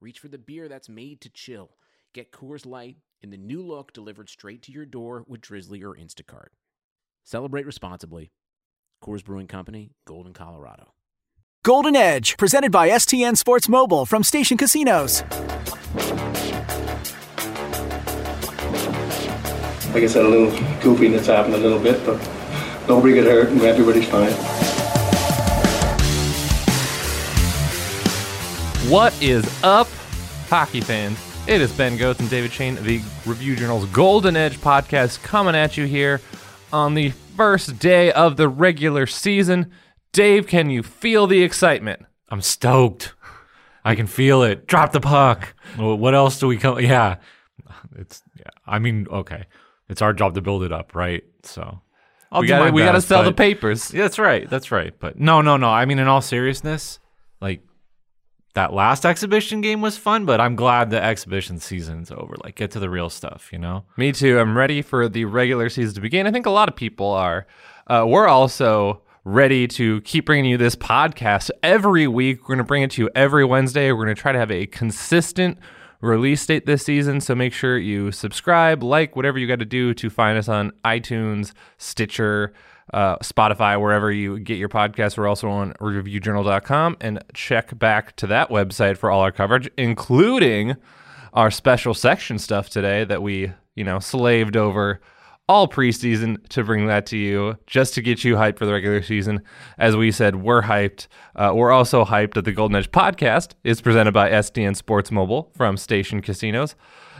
reach for the beer that's made to chill. Get Coors Light in the new look delivered straight to your door with Drizly or Instacart. Celebrate responsibly. Coors Brewing Company, Golden, Colorado. Golden Edge, presented by STN Sports Mobile from Station Casinos. Like I said, a little goofiness happened a little bit, but nobody got hurt and everybody's fine. What is up, hockey fans? It is Ben Gotz and David Schoen, the Review Journal's Golden Edge podcast, coming at you here on the first day of the regular season. Dave, can you feel the excitement? I'm stoked. I can feel it. Drop the puck. What else do we come? Yeah, it's. Yeah, I mean, okay, it's our job to build it up, right? So I'll we do got my we got to sell the papers. Yeah, that's right. That's right. But no, no, no. I mean, in all seriousness, like that last exhibition game was fun, but I'm glad the exhibition season's over. Like, get to the real stuff, you know? Me too. I'm ready for the regular season to begin. I think a lot of people are. Uh, we're also ready to keep bringing you this podcast every week. We're going to bring it to you every Wednesday. We're going to try to have a consistent release date this season. So make sure you subscribe, like, whatever you got to do to find us on iTunes, Stitcher, uh, Spotify, wherever you get your podcasts. We're also on reviewjournal.com and check back to that website for all our coverage, including our special section stuff today that we, you know, slaved over all preseason to bring that to you just to get you hyped for the regular season. As we said, we're hyped. Uh, we're also hyped that the Golden Edge podcast is presented by STN Sports Mobile from Station Casinos.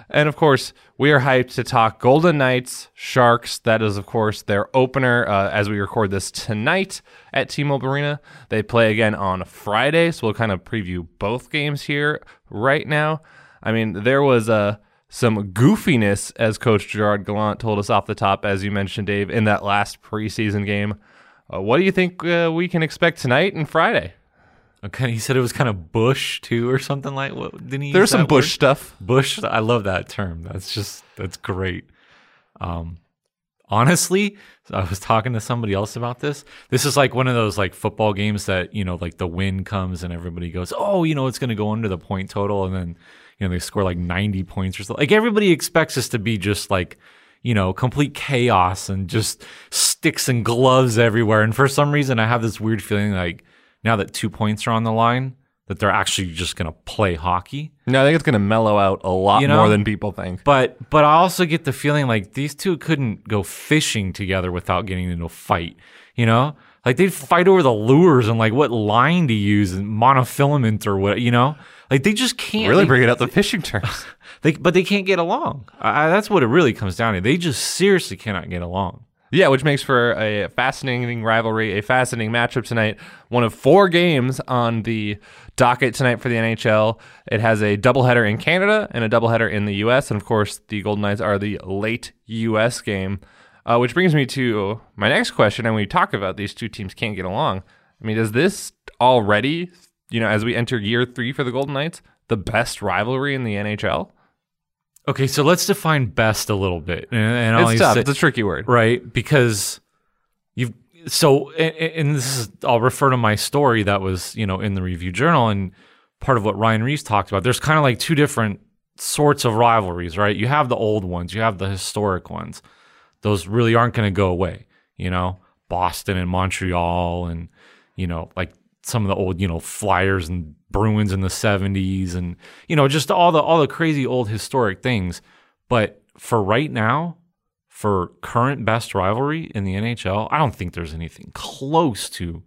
And of course, we are hyped to talk Golden Knights, Sharks. That is, of course, their opener uh, as we record this tonight at T Mobile Arena. They play again on Friday, so we'll kind of preview both games here right now. I mean, there was uh, some goofiness, as Coach Gerard Gallant told us off the top, as you mentioned, Dave, in that last preseason game. Uh, what do you think uh, we can expect tonight and Friday? Okay, he said it was kind of bush too, or something like. What didn't he? There's some Bush word? stuff. Bush, I love that term. That's just that's great. Um, honestly, I was talking to somebody else about this. This is like one of those like football games that you know, like the win comes and everybody goes, "Oh, you know, it's going to go under the point total," and then you know they score like 90 points or something. Like everybody expects us to be just like you know, complete chaos and just sticks and gloves everywhere. And for some reason, I have this weird feeling like now that two points are on the line, that they're actually just going to play hockey. No, I think it's going to mellow out a lot You know? more than people think. But but I also get the feeling like these two couldn't go fishing together without getting into a fight. You know, like they'd fight over the lures and like what line to use and monofilament or what. You know, like they just can't Really they- it out the fishing terms. They, but they can't get along. I, that's what it really comes down to. They just seriously cannot get along. Yeah, which makes for a fascinating rivalry, a fascinating matchup tonight. One of four games on the docket tonight for the NHL. It has a doubleheader in Canada and a doubleheader in the U.S. And of course, the Golden Knights are the late U.S. game. Uh, which brings me to my next question. And when we talk about these two teams can't get along, I mean, is this already, you know, as we enter year three for the Golden Knights, the best rivalry in the NHL? Okay, so let's define best a little bit. And, and I'll It's tough. say- It's a tricky word. right? Because you've so and, this is I'll refer to my story that was you know in the review journal and part of what Ryan Reaves talked about. There's kind of like two different sorts of rivalries, right? You have the old ones, you have the historic ones. Those really aren't going to go away, you know. Boston and Montreal and you know like some of the old you know Flyers and Bruins in the 70s and you know just all the all the crazy old historic things. But for right now, for current best rivalry in the NHL, I don't think there's anything close to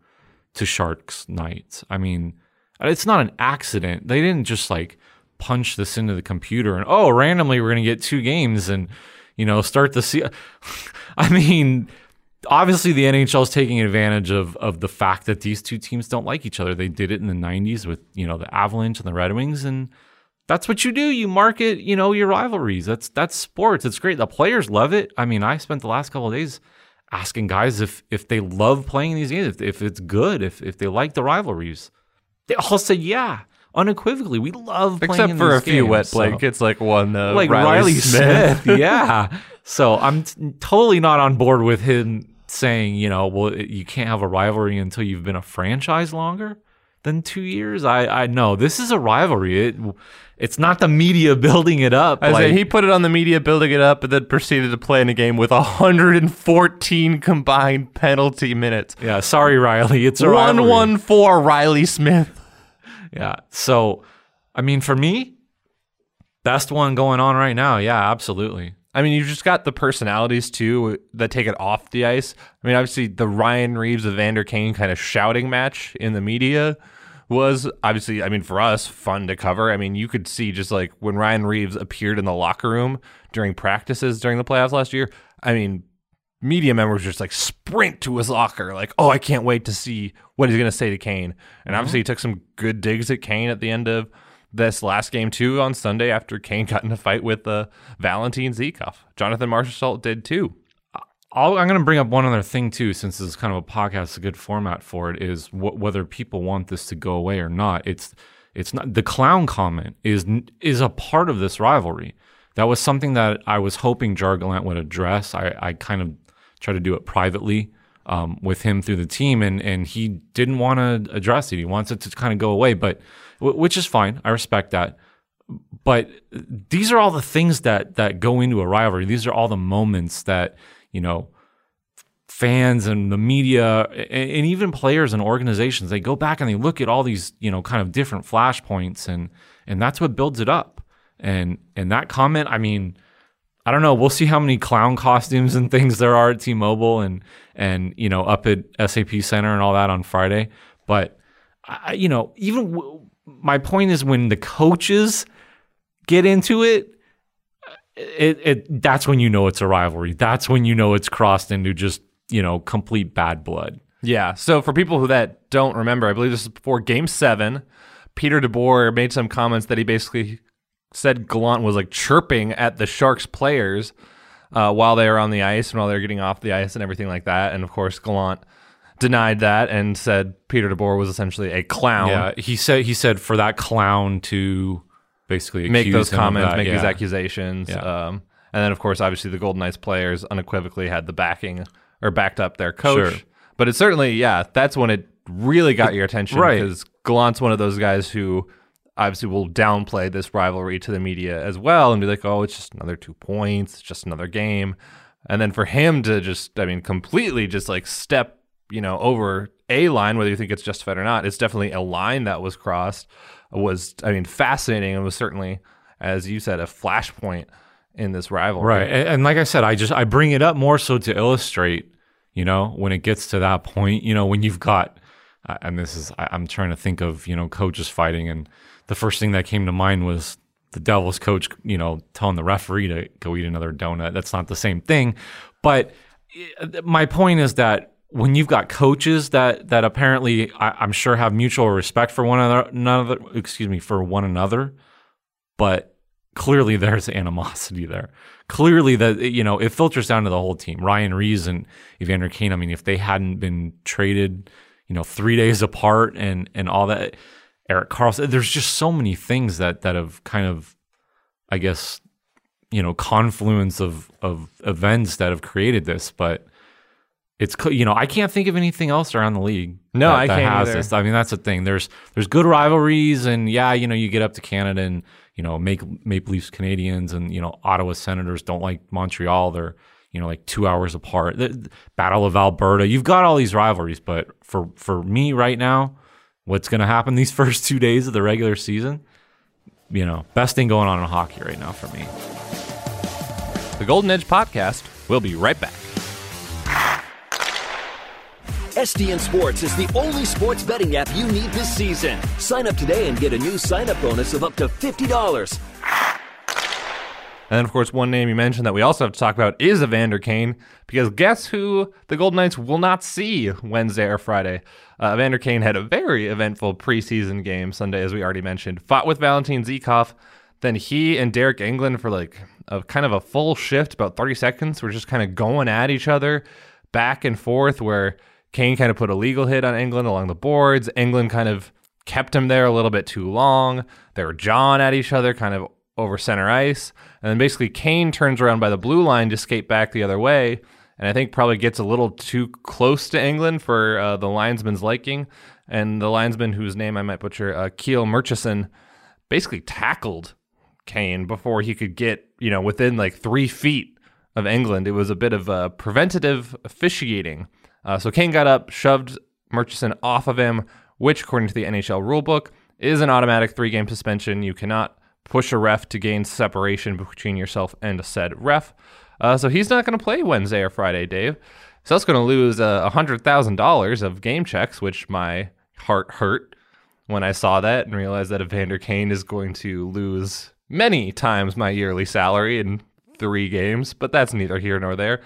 to Sharks Knights. I mean, it's not an accident. They didn't just like punch this into the computer and oh, randomly we're going to get two games and you know start the se- I mean, obviously the NHL is taking advantage of of the fact that these two teams don't like each other. They did it in the 90s with, you know, the Avalanche and the Red Wings and that's what you do. You market, you know, your rivalries. That's that's sports. It's great. The players love it. I mean, I spent the last couple of days asking guys if if they love playing these games, if, if it's good, if if they like the rivalries. They all said yeah, unequivocally. We love playing Except for a these few games, wet so- blankets, like one uh, like Reilly, Smith. yeah. So I'm t- totally not on board with him saying, you know, well, you can't have a rivalry until you've been a franchise longer than two years. I I know this is a rivalry. It it's not the media building it up. I like- say he put it on the media, building it up, and then proceeded to play in a game with 114 combined penalty minutes. yeah, sorry, Reilly. It's a One one four Reilly Smith. Yeah. So, I mean, for me, best one going on right now. Yeah, absolutely. I mean, you've just got the personalities too that take it off the ice. I mean, obviously the Ryan Reaves of Evander Kane kind of shouting match in the media was obviously, I mean, for us, fun to cover. I mean, you could see just like when Ryan Reaves appeared in the locker room during practices during the playoffs last year. I mean, media members just like sprint to his locker, like, oh, I can't wait to see what he's going to say to Kane. And obviously, he took some good digs at Kane at the end of this last game too on Sunday after Kane got in a fight with uh, Valentin Zykov. Jonathan Marshall did too. I'll, I'm going to bring up one other thing too, since this is kind of a podcast. A good format for it is wh- whether people want this to go away or not. It's it's not the clown comment is is a part of this rivalry. That was something that I was hoping Gerard Gallant would address. I, I kind of tried to do it privately um, with him through the team, and and he didn't want to address it. He wants it to kind of go away, but wh- which is fine. I respect that but these are all the things that that go into a rivalry. These are all the moments that you know fans and the media and, even players and organizations they go back and they look at all these you know kind of different flashpoints and and that's what builds it up. And and that comment, I mean, I don't know. We'll see how many clown costumes and things there are at T-Mobile and and you know up at SAP Center and all that on Friday. But I, you know, even w- my point is when the coaches get into it, it, it that's when you know it's a rivalry. That's when you know it's crossed into just you know complete bad blood. Yeah. So for people who that don't remember, I believe this is before Game Seven. Peter DeBoer made some comments that he basically said Gallant was like chirping at the Sharks players uh, while they were on the ice and while they were getting off the ice and everything like that. And of course, Gallant denied that and said Peter DeBoer was essentially a clown. Yeah, he said he said for that clown to basically make those comments, make these accusations. Yeah. Um, and then, of course, obviously, the Golden Knights players unequivocally had the backing or backed up their coach. Sure. But it certainly, yeah, that's when it really got your attention right. because Gallant's one of those guys who obviously will downplay this rivalry to the media as well and be like, oh, it's just another two points, it's just another game. And then for him to just, I mean, completely just like step, you know, over a line, whether you think it's justified or not, it's definitely a line that was crossed, was, I mean, fascinating and was certainly, as you said, a flashpoint in this rivalry. Right. And, and like I said, I just I bring it up more so to illustrate, you know, when it gets to that point, you know, when you've got and this is I, I'm trying to think of, you know, coaches fighting and the first thing that came to mind was the Devils coach, you know, telling the referee to go eat another donut. That's not the same thing. But uh, my point is that when you've got coaches that that apparently I, I'm sure have mutual respect for one another, excuse me, for one another, but clearly there's animosity there. Clearly that you know it filters down to the whole team. Ryan Reaves and Evander Kane. I mean, if they hadn't been traded, you know, three days apart and and all that, Erik Karlsson. There's just so many things that that have kind of, I guess, you know, confluence of of events that have created this, but. It's you know I can't think of anything else around the league. No, that, I that can't has either. this. I mean, that's the thing. There's there's good rivalries, and yeah, you know, you get up to Canada, and you know, make Maple Leafs Canadiens, and you know, Ottawa Senators don't like Montreal. They're you know like two hours apart. The, the Battle of Alberta. You've got all these rivalries, but for for me right now, what's going to happen these first two days of the regular season? You know, best thing going on in hockey right now for me. The Golden Edge podcast. We'll be right back. STN Sports is the only sports betting app you need this season. Sign up today and get a new sign up bonus of up to $50. And then, of course, one name you mentioned that we also have to talk about is Evander Kane, because guess who the Golden Knights will not see Wednesday or Friday? Uh, Evander Kane had a very eventful preseason game Sunday, as we already mentioned. Fought with Valentin Zykov. Then he and Deryk Engelland for like a kind of a full shift, about 30 seconds, were just kind of going at each other back and forth, where Kane kind of put a legal hit on Engelland along the boards. Engelland kind of kept him there a little bit too long. They were jawing at each other, kind of over center ice. And then basically Kane turns around by the blue line to skate back the other way. And I think probably gets a little too close to Engelland for uh, the linesman's liking. And the linesman, whose name I might butcher, uh, Kiel Murchison, basically tackled Kane before he could get, you know, within like three feet of Engelland. It was a bit of uh, preventative officiating. Uh, so Kane got up, shoved Murchison off of him, which, according to the NHL rulebook, is an automatic three game suspension. You cannot push a ref to gain separation between yourself and a said ref. Uh, so he's not going to play Wednesday or Friday, Dave. So that's going to lose uh, $100,000 of game checks, which my heart hurt when I saw that and realized that Evander Kane is going to lose many times my yearly salary in three games, but that's neither here nor there.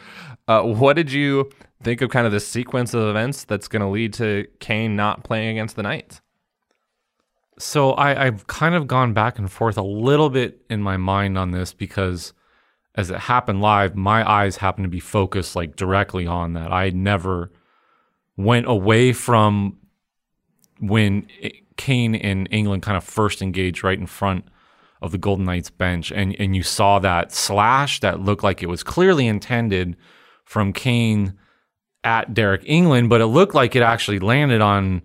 Uh, what did you think of kind of the sequence of events that's going to lead to Kane not playing against the Knights? So I, I've kind of gone back and forth a little bit in my mind on this because as it happened live, my eyes happened to be focused like directly on that. I never went away from when Kane and Engelland kind of first engaged right in front of the Golden Knights bench, and and you saw that slash that looked like it was clearly intended from Kane at Deryk Engelland, but it looked like it actually landed on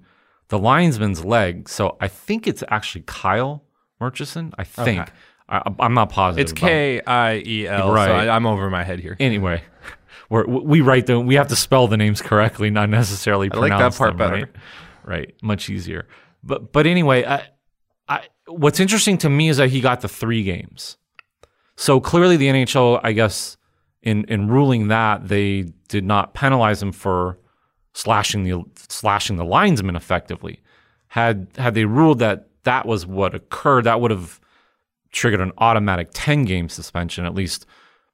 the linesman's leg. So I think it's actually Kyle Murchison. I think. Okay. I, I'm not positive. It's. K I E L. Right. So I, I'm over my head here. Anyway, we're, we write them. We have to spell the names correctly, not necessarily I like that pronounce part them, better. Right? right, much easier. But but anyway, I, I what's interesting to me is that he got the three games. So clearly, the NHL, I guess, in in ruling that they did not penalize him for slashing the slashing the linesman effectively. Had had they ruled that that was what occurred, that would have triggered an automatic 10 game suspension, at least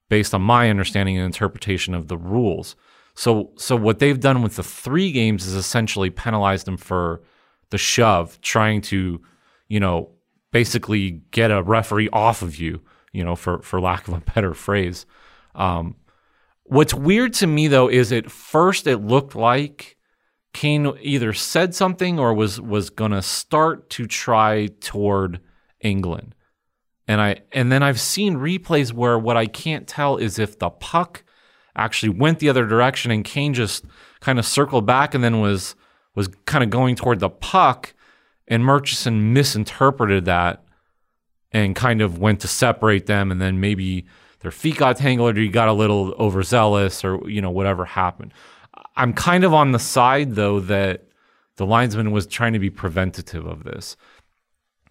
based on my understanding and interpretation of the rules. So, so what they've done with the three games is essentially penalized them for the shove, trying to, you know, basically get a referee off of you, you know, for for lack of a better phrase. Um, what's weird to me though is at first it looked like Kane either said something or was was gonna start to try toward Engelland. And I and then I've seen replays where what I can't tell is if the puck actually went the other direction and Kane just kind of circled back and then was was kind of going toward the puck and Murchison misinterpreted that and kind of went to separate them and then maybe their feet got tangled or he got a little overzealous or you know whatever happened. I'm kind of on the side though that the linesman was trying to be preventative of this.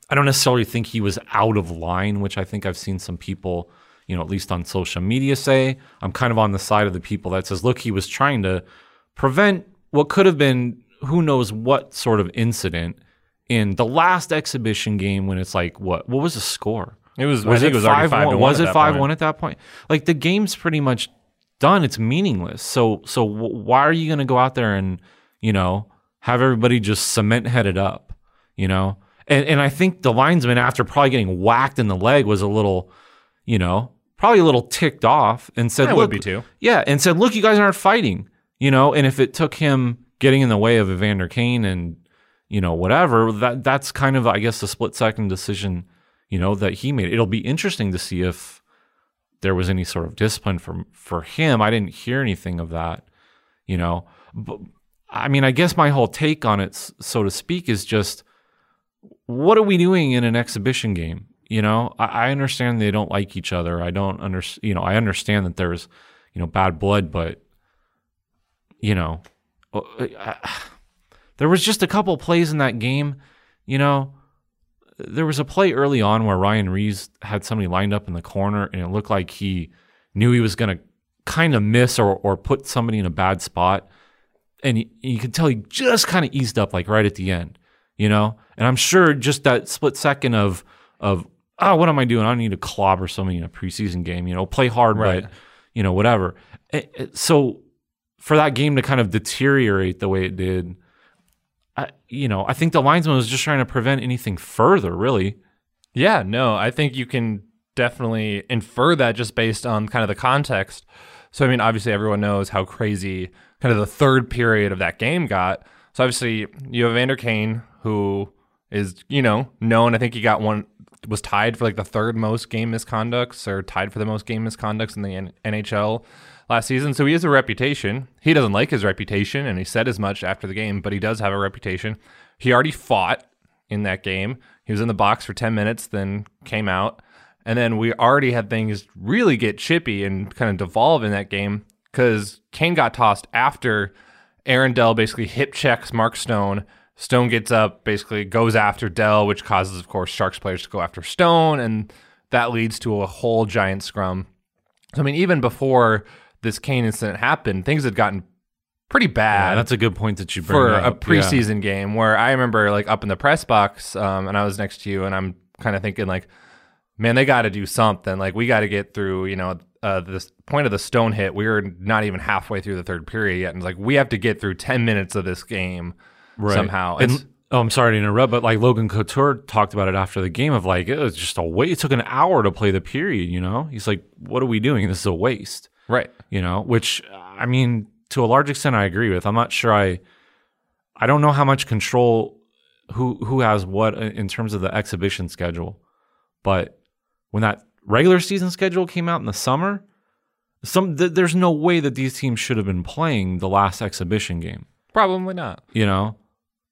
I don't necessarily think he was out of line, which I think I've seen some people, you know, at least on social media say. I'm kind of on the side of the people that says, look, he was trying to prevent what could have been who knows what sort of incident in the last exhibition game when it's like what what was the score? It was. Was it it was already five five one? to one. Was at it that five point. one at that point? Like the game's pretty much done. It's meaningless. So so why are you going to go out there and you know have everybody just cement headed up? You know, and and I think the linesman after probably getting whacked in the leg was a little, you know, probably a little ticked off and said, I would be too. yeah, and said, "Look, you guys aren't fighting." You know, and if it took him getting in the way of Evander Kane and you know whatever, that that's kind of I guess the split second decision, you know, that he made. It'll be interesting to see if there was any sort of discipline for for him. I didn't hear anything of that, you know. But I mean, I guess my whole take on it, so to speak, is just what are we doing in an exhibition game? You know, I, I understand they don't like each other. I don't under, you know, I understand that there's, you know, bad blood, but you know, uh, I- there was just a couple plays in that game. You know, there was a play early on where Ryan Reaves had somebody lined up in the corner, and it looked like he knew he was going to kind of miss or or put somebody in a bad spot, and he, you could tell he just kind of eased up like right at the end. You know, and I'm sure just that split second of of oh, what am I doing? I don't need to clobber somebody in a preseason game. You know, play hard, Right. but you know, whatever. It- it- so for that game to kind of deteriorate the way it did, You know, I think the linesman was just trying to prevent anything further. Really, Yeah, no, I think you can definitely infer that just based on kind of the context. So, I mean, obviously, everyone knows how crazy kind of the third period of that game got. So, obviously, you have Vander Kane, who is, you know, known. I think he got one, was tied for like the third most game misconducts or tied for the most game misconducts in the N- NHL last season. So, he has a reputation. He doesn't like his reputation, and he said as much after the game, but he does have a reputation. He already fought in that game. He was in the box for 10 minutes, then came out. And then we already had things really get chippy and kind of devolve in that game because Kane got tossed after Aaron Dell basically hip checks Mark Stone. Stone gets up, basically goes after Dell, which causes, of course, Sharks players to go after Stone. And that leads to a whole giant scrum. So, I mean, even before this Kane incident happened, things had gotten pretty bad yeah, that's a good point that you bring for up. a Yeah. preseason game where I remember like up in the press box, um, and I was next to you, and I'm kind of thinking like, man, they got to do something. Like we got to get through, you know, uh, this point of the stone hit. We were not even halfway through the third period yet, and it's like we have to get through ten minutes of this game somehow. And oh, I'm sorry to interrupt, but like Logan Couture talked about it after the game of like it was just a waste. It took an hour to play the period. You know, he's like, "What are we doing? This is a waste." Right. You know, which I mean, to a large extent, I agree with. I'm not sure I, I don't know how much control who who has what in terms of the exhibition schedule, but when that regular season schedule came out in the summer, some th- there's no way that these teams should have been playing the last exhibition game. Probably not. You know,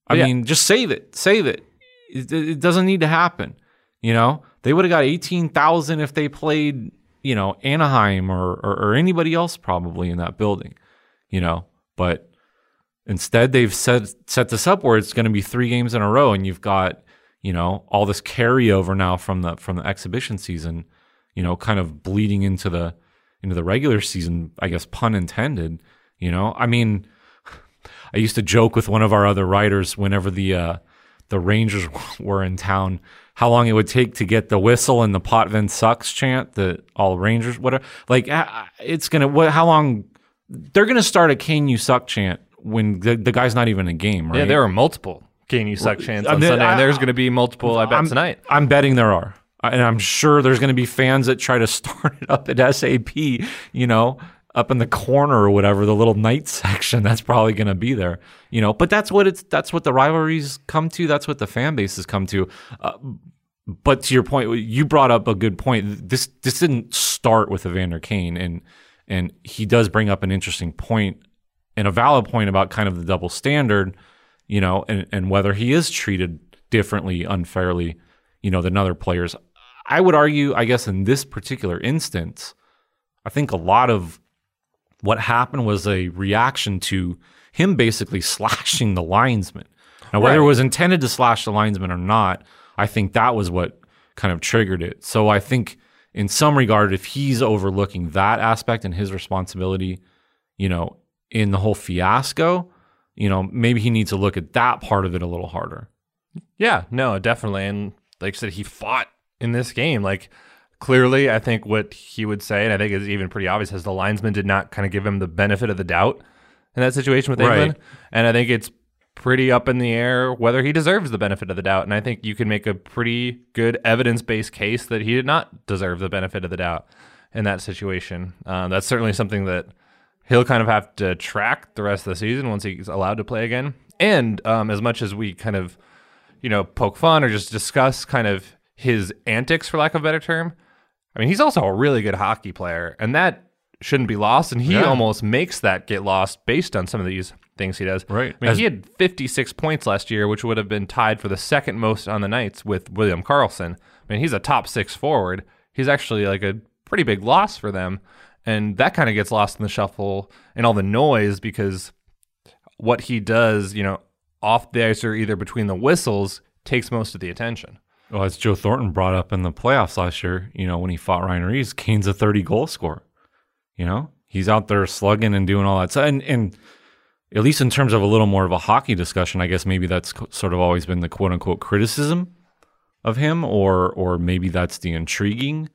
I yeah. mean, just save it, save it. It, it doesn't need to happen. You know, they would have got eighteen thousand if they played, you know, Anaheim or, or or anybody else probably in that building. You know, but instead they've set set this up where it's going to be three games in a row, and you've got you know all this carryover now from the from the exhibition season. You know, kind of bleeding into the into the regular season. I guess pun intended. You know, I mean. I used to joke with one of our other writers whenever the uh, the Rangers were in town, how long it would take to get the whistle and the Potvin sucks chant that all Rangers whatever. Like uh, it's gonna what? How long? They're gonna start a "Kane you suck" chant when the, the guy's not even in a game, right? Yeah, there are multiple. Kane you suck chants on I Sunday? I- and there's going to be multiple. I bet I'm, tonight. I'm betting there are. And I'm sure there's going to be fans that try to start it up at SAP, you know, up in the corner or whatever, the little night section. That's probably going to be there, you know. But that's what it's. That's what the rivalries come to. That's what the fan bases come to. Uh, but to your point, you brought up a good point. This this didn't start with Evander Kane, and and he does bring up an interesting point and a valid point about kind of the double standard, you know, and, and whether he is treated differently, unfairly, you know, than other players. I would argue, I guess, in this particular instance, I think a lot of what happened was a reaction to him basically slashing the linesman. Now, whether it was intended to slash the linesman or not, I think that was what kind of triggered it. So I think in some regard, if he's overlooking that aspect and his responsibility, you know, in the whole fiasco, you know, maybe he needs to look at that part of it a little harder. Yeah, no, definitely. And like I said, he fought in this game. Like clearly, I think what he would say, and I think is even pretty obvious, is the linesman did not kind of give him the benefit of the doubt in that situation with Right. Engelland. And I think it's pretty up in the air whether he deserves the benefit of the doubt. And I think you can make a pretty good evidence based case that he did not deserve the benefit of the doubt in that situation. Um, that's certainly something that he'll kind of have to track the rest of the season once he's allowed to play again. And um, as much as we kind of, you know, poke fun or just discuss kind of his antics, for lack of a better term, I mean, he's also a really good hockey player, and that shouldn't be lost. And he Yeah. almost makes that get lost based on some of these things he does. Right. I mean, As- he had 56 points last year, which would have been tied for the second most on the Knights with William Karlsson. I mean, he's a top six forward. He's actually like a pretty big loss for them. And that kind of gets lost in the shuffle and all the noise because what he does, you know, off the ice or either between the whistles takes most of the attention. Well, as Joe Thornton brought up in the playoffs last year, you know, when he fought Ryan Reaves, Kane's a 30 goal scorer. You know, he's out there slugging and doing all that. So, and, and at least in terms of a little more of a hockey discussion, I guess maybe that's co- sort of always been the quote unquote criticism of him, or or maybe that's the intriguing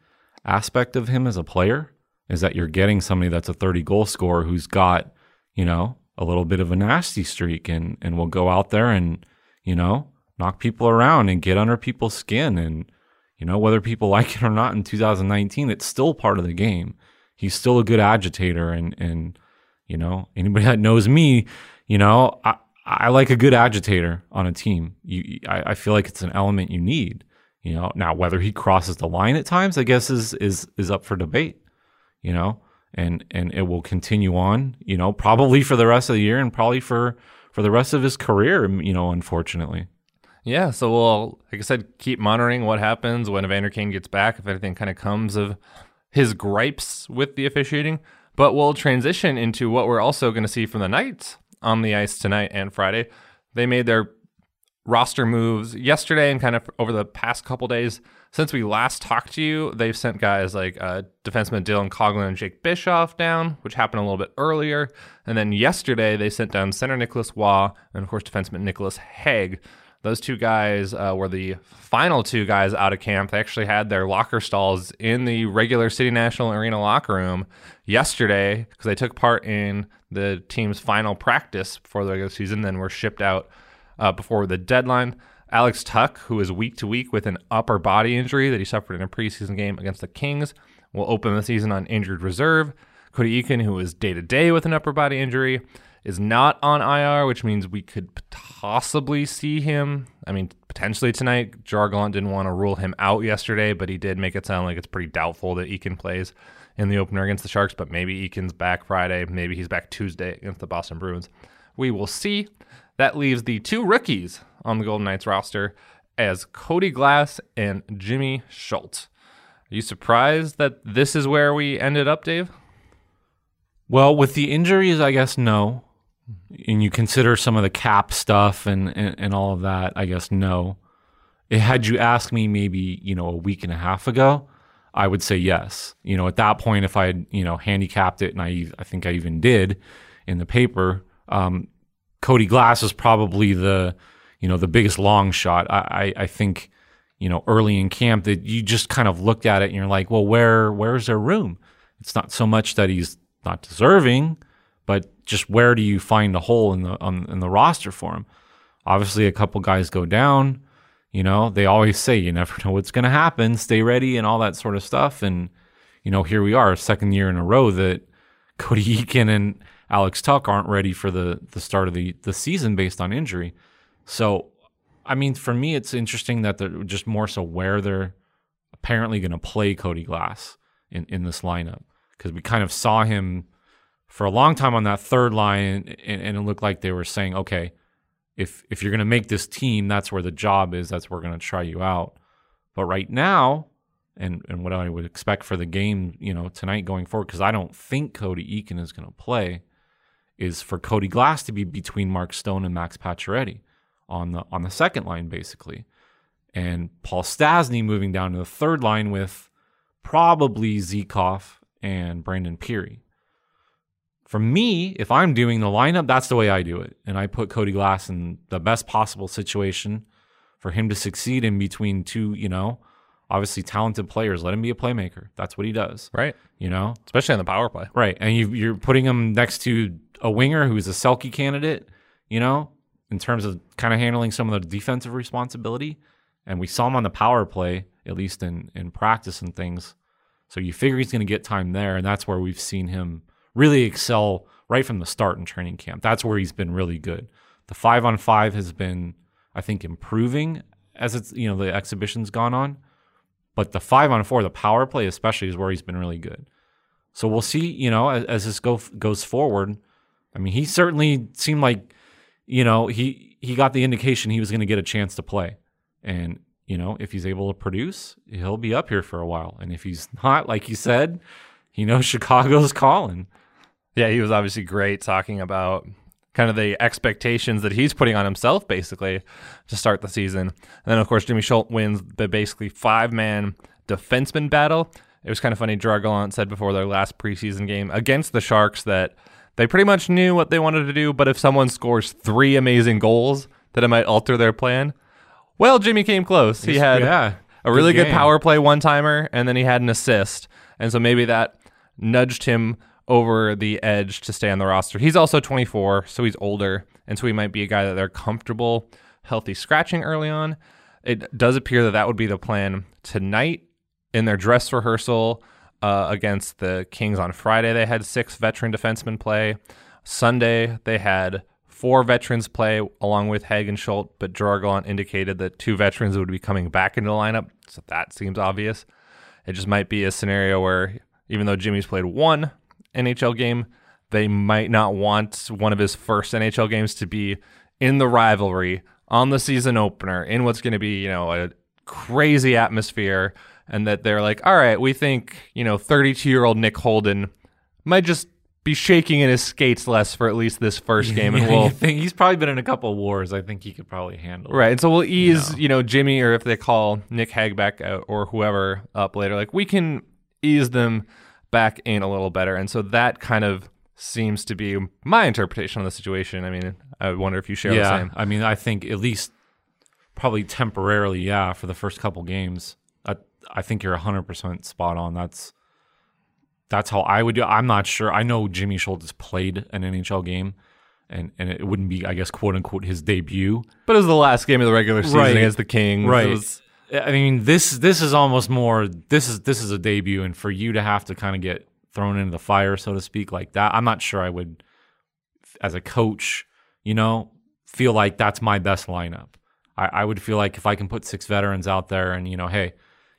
aspect of him as a player is that you're getting somebody that's a 30 goal scorer who's got you know a little bit of a nasty streak and and will go out there and you know knock people around and get under people's skin. And you know whether people like it or not in 2019 it's still part of the game. He's still a good agitator. And and you know anybody that knows me you know i i like a good agitator on a team. You i, I feel like it's an element you need you know. Now whether he crosses the line at times i guess is is is up for debate you know. And and it will continue on you know probably for the rest of the year and probably for for the rest of his career you know unfortunately Yeah, so we'll, like I said, keep monitoring what happens when Evander Kane gets back, if anything kind of comes of his gripes with the officiating. But we'll transition into what we're also going to see from the Knights on the ice tonight and Friday. They made their roster moves yesterday and kind of over the past couple days. Since we last talked to you, they've sent guys like uh, defenseman Dylan Coghlan and Jake Bischoff down, which happened a little bit earlier. And then yesterday, they sent down center Nicolas Roy and, of course, defenseman Nicolas Hague. Those two guys uh, were the final two guys out of camp. They actually had their locker stalls in the regular City National Arena locker room yesterday because they took part in the team's final practice before the regular season, then were shipped out uh, before the deadline. Alex Tuch, who is week to week with an upper body injury that he suffered in a preseason game against the Kings, will open the season on injured reserve. Cody Eakin, who is day to day with an upper body injury, is not on IR, which means we could possibly see him. I mean, potentially tonight. Gerard Gallant didn't want to rule him out yesterday, but he did make it sound like it's pretty doubtful that Eakin plays in the opener against the Sharks. But maybe Eakin's back Friday. Maybe he's back Tuesday against the Boston Bruins. We will see. That leaves the two rookies on the Golden Knights roster as Cody Glass and Jimmy Schuldt. Are you surprised that this is where we ended up, Dave? Well, with the injuries, I guess no. And you consider some of the cap stuff and, and, and all of that, I guess no. It, had you asked me maybe, you know, a week and a half ago, I would say yes. You know, at that point, if I had, you know, handicapped it, and I, I think I even did in the paper, um, Cody Glass is probably the, you know, the biggest long shot. I, I, I think, you know, early in camp that you just kind of looked at it and you're like, well, where, where's there room? It's not so much that he's not deserving, but just where do you find a hole in the on, in the roster for him? Obviously, a couple guys go down. You know, they always say you never know what's going to happen. Stay ready and all that sort of stuff. And you know, here we are, second year in a row that Cody Eakin and Alex Tuch aren't ready for the the start of the the season based on injury. So, I mean, for me, it's interesting that they're just more so where they're apparently going to play Cody Glass in in this lineup because we kind of saw him for a long time on that third line, and, and it looked like they were saying, okay, if if you're going to make this team, that's where the job is. That's where we're going to try you out. But right now, and and what I would expect for the game, you know, tonight going forward, because I don't think Cody Eakin is going to play, is for Cody Glass to be between Mark Stone and Max Pacioretty on the on the second line, basically, and Paul Stastny moving down to the third line with probably Zykov and Brandon Pirri. For me, if I'm doing the lineup, that's the way I do it. And I put Cody Glass in the best possible situation for him to succeed in between two, you know, obviously talented players. Let him be a playmaker. That's what he does. Right. You know? Especially on the power play. Right. And you, you're putting him next to a winger who's a Selke candidate, you know, in terms of kind of handling some of the defensive responsibility. And we saw him on the power play, at least in, in practice and things. So you figure he's going to get time there. And that's where we've seen him really excel right from the start in training camp. That's where he's been really good. The five on five has been, I think, improving as it's, you know, the exhibition's gone on. But the five on four, the power play especially, is where he's been really good. So we'll see, you know, as, as this go, goes forward. I mean, he certainly seemed like, you know, he he got the indication he was going to get a chance to play, and you know, if he's able to produce, he'll be up here for a while. And if he's not, like you said, he knows Chicago's calling. Yeah, he was obviously great talking about kind of the expectations that he's putting on himself basically to start the season. And then of course Jimmy Schuldt wins the basically five man defenseman battle. It was kind of funny. Gerard Gallant said before their last preseason game against the Sharks that they pretty much knew what they wanted to do, but if someone scores three amazing goals, that it might alter their plan. Well, Jimmy came close. He had yeah, a really good, game. power play one timer, and then he had an assist, and so maybe that nudged him over the edge to stay on the roster. He's also 24, so he's older, and so he might be a guy that they're comfortable, healthy scratching early on. It does appear that that would be the plan tonight in their dress rehearsal uh, against the Kings on Friday. They had six veteran defensemen play. Sunday they had four veterans play along with Hague and Schuldt, but Gerard indicated that two veterans would be coming back into the lineup, so that seems obvious. It just might be a scenario where even though Jimmy's played one NHL game, they might not want one of his first NHL games to be in the rivalry on the season opener in what's going to be, you know, a crazy atmosphere and that they're like, "All right, we think, you know, 32-year-old Nick Holden might just be shaking in his skates less for at least this first game and we'll think he's probably been in a couple of wars. I think he could probably handle. it. Right. And so we'll ease, you know, Jimmy or if they call Nick Hague back out uh, or whoever up later, like we can ease them back in a little better. And so that kind of seems to be my interpretation of the situation. I mean, I wonder if you share the same. I mean, I think at least probably temporarily, yeah, for the first couple games. I I think you're 100% spot on. That's that's how I would do. I'm not sure. I know Jimmy Schuldt has played an NHL game, and and it wouldn't be, I guess, quote unquote, his debut. But it was the last game of the regular season Right. against the Kings. It Right. was- I mean, this this is almost more. This is this is a debut, and for you to have to kind of get thrown into the fire, so to speak, like that, I'm not sure I would, as a coach, you know, feel like that's my best lineup. I, I would feel like if I can put six veterans out there, and you know, hey,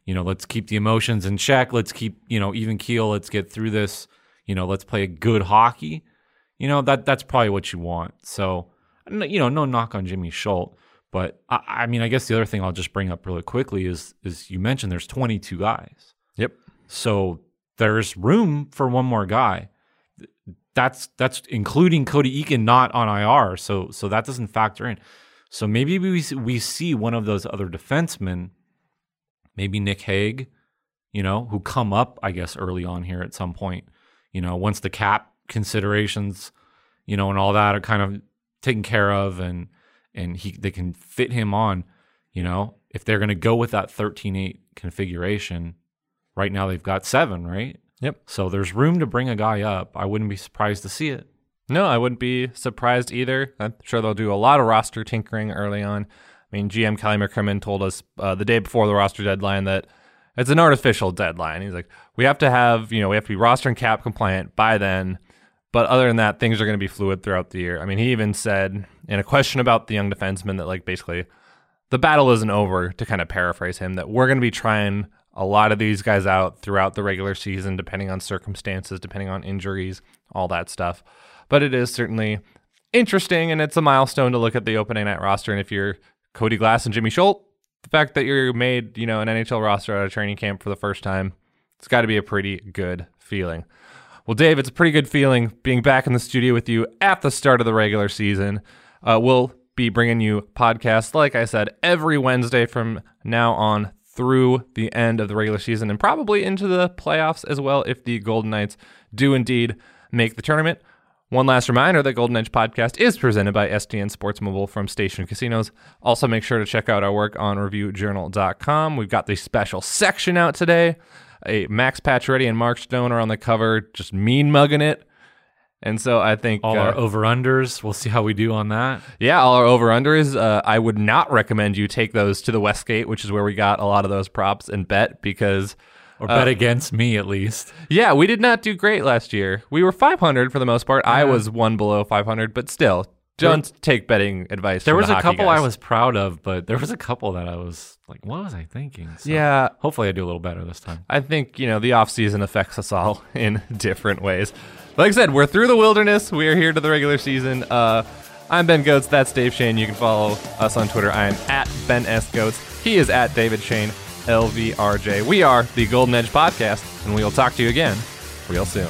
you know, let's keep the emotions in check. Let's keep you know even keel. Let's get through this. You know, let's play a good hockey. You know that that's probably what you want. So, you know, no knock on Jimmy Schuldt. But I, I mean, I guess the other thing I'll just bring up really quickly is is you mentioned there's 22 guys, Yep. so there's room for one more guy. That's that's including Cody Eakin not on IR, so so that doesn't factor in. So maybe we we see one of those other defensemen, maybe Nick Hague, you know, who come up I guess early on here at some point. You know, once the cap considerations, you know, and all that are kind of taken care of, and and he they can fit him on. You know, if they're going to go with that 13-8 configuration, right now they've got seven, right? Yep. So there's room to bring a guy up. I wouldn't be surprised to see it. No, I wouldn't be surprised either. I'm sure they'll do a lot of roster tinkering early on. I mean, GM Kelly McCrimmon told us uh, the day before the roster deadline that it's an artificial deadline. He's like, we have to have, you know, we have to be roster and cap compliant by then. But other than that, things are going to be fluid throughout the year. I mean, he even said in a question about the young defenseman that, like, basically the battle isn't over, to kind of paraphrase him, that we're going to be trying a lot of these guys out throughout the regular season, depending on circumstances, depending on injuries, all that stuff. But it is certainly interesting, and it's a milestone to look at the opening night roster. And if you're Cody Glass and Jimmy Schuldt, the fact that you're made, you know, an NHL roster out of training camp for the first time, it's got to be a pretty good feeling. Well, Dave, it's a pretty good feeling being back in the studio with you at the start of the regular season. Uh, we'll be bringing you podcasts, like I said, every Wednesday from now on through the end of the regular season and probably into the playoffs as well if the Golden Knights do indeed make the tournament. One last reminder that Golden Edge podcast is presented by STN Sports Mobile from Station Casinos. Also, make sure to check out our work on reviewjournal.com. We've got the special section out today. A Max Pacioretty and Mark Stone are on the cover, just mean mugging it. And so I think All uh, our over unders. We'll see how we do on that. yeah, all our over unders. Uh, I would not recommend you take those to the Westgate, which is where we got a lot of those props and bet because Or bet against me at least. yeah, we did not do great last year. We were 500 for the most part. I was one below 500, but still, don't take betting advice. There was the a couple I was proud of, but there was a couple that I was like, what was I thinking? So Yeah, Hopefully I do a little better this time. I think, you know, the off season affects us all in different ways. Like I said, we're through the wilderness. We are here to the regular season. Uh, I'm Ben Gotz. That's Dave Schoen. You can follow us on Twitter. I am at Ben S. Gotz. He is at David Schoen, LVRJ. We are the Golden Edge Podcast, and we will talk to you again real soon.